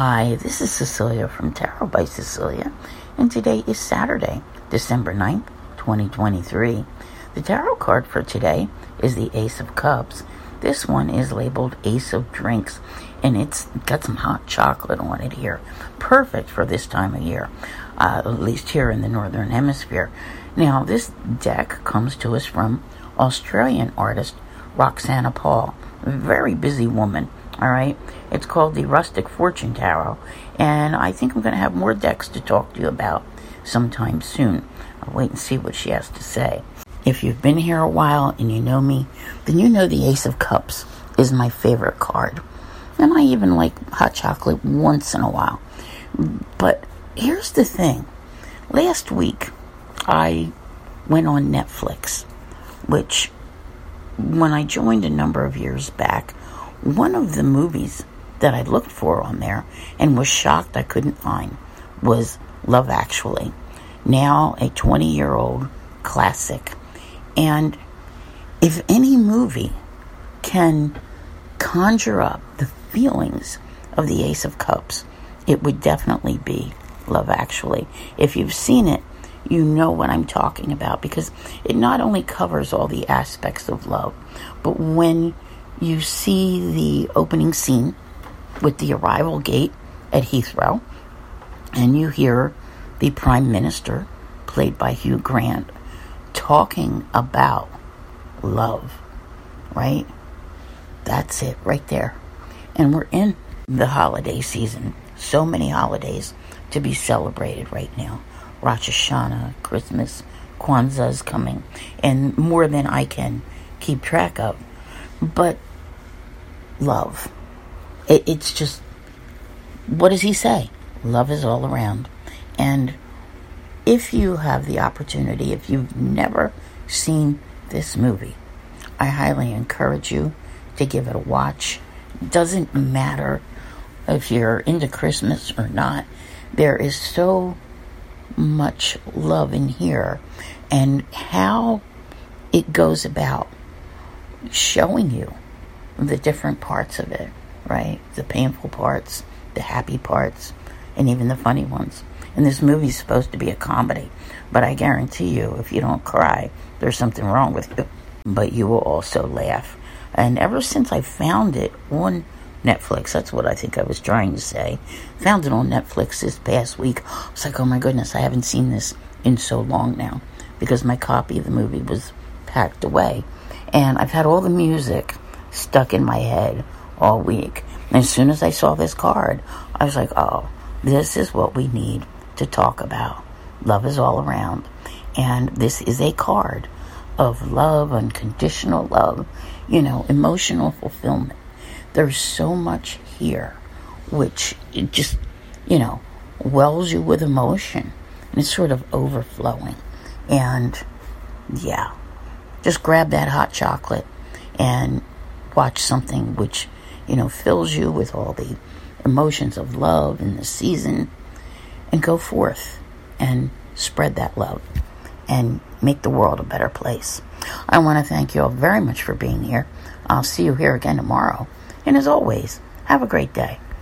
Hi, this is Cecilia from Tarot by Cecilia, and today is Saturday, December 9th, 2023. The tarot card for today is the Ace of Cups. This one is labeled Ace of Drinks, and it's got some hot chocolate on it here. Perfect for this time of year, uh, at least here in the Northern Hemisphere. Now, this deck comes to us from Australian artist Roxana Paul, a very busy woman all right. It's called the Rustic Fortune Tarot. And I think I'm going to have more decks to talk to you about sometime soon. I'll wait and see what she has to say. If you've been here a while and you know me, then you know the Ace of Cups is my favorite card. And I even like hot chocolate once in a while. But here's the thing last week, I went on Netflix, which when I joined a number of years back, one of the movies that I looked for on there and was shocked I couldn't find was Love Actually, now a 20 year old classic. And if any movie can conjure up the feelings of the Ace of Cups, it would definitely be Love Actually. If you've seen it, you know what I'm talking about because it not only covers all the aspects of love, but when you see the opening scene with the arrival gate at Heathrow, and you hear the Prime Minister, played by Hugh Grant, talking about love, right? That's it right there. And we're in the holiday season. So many holidays to be celebrated right now. Rosh Hashanah, Christmas, is coming, and more than I can keep track of. But love. It, it's just, what does he say? Love is all around. And if you have the opportunity, if you've never seen this movie, I highly encourage you to give it a watch. It doesn't matter if you're into Christmas or not. There is so much love in here and how it goes about showing you the different parts of it, right? The painful parts, the happy parts, and even the funny ones. And this movie's supposed to be a comedy, but I guarantee you, if you don't cry, there's something wrong with you. But you will also laugh. And ever since I found it on Netflix, that's what I think I was trying to say. Found it on Netflix this past week. I was like, oh my goodness, I haven't seen this in so long now because my copy of the movie was packed away. And I've had all the music stuck in my head all week. And as soon as I saw this card, I was like, oh, this is what we need to talk about. Love is all around. And this is a card of love, unconditional love, you know, emotional fulfillment. There's so much here which it just, you know, wells you with emotion. And it's sort of overflowing. And yeah, just grab that hot chocolate and watch something which, you know, fills you with all the emotions of love in the season and go forth and spread that love and make the world a better place. I want to thank you all very much for being here. I'll see you here again tomorrow. And as always, have a great day.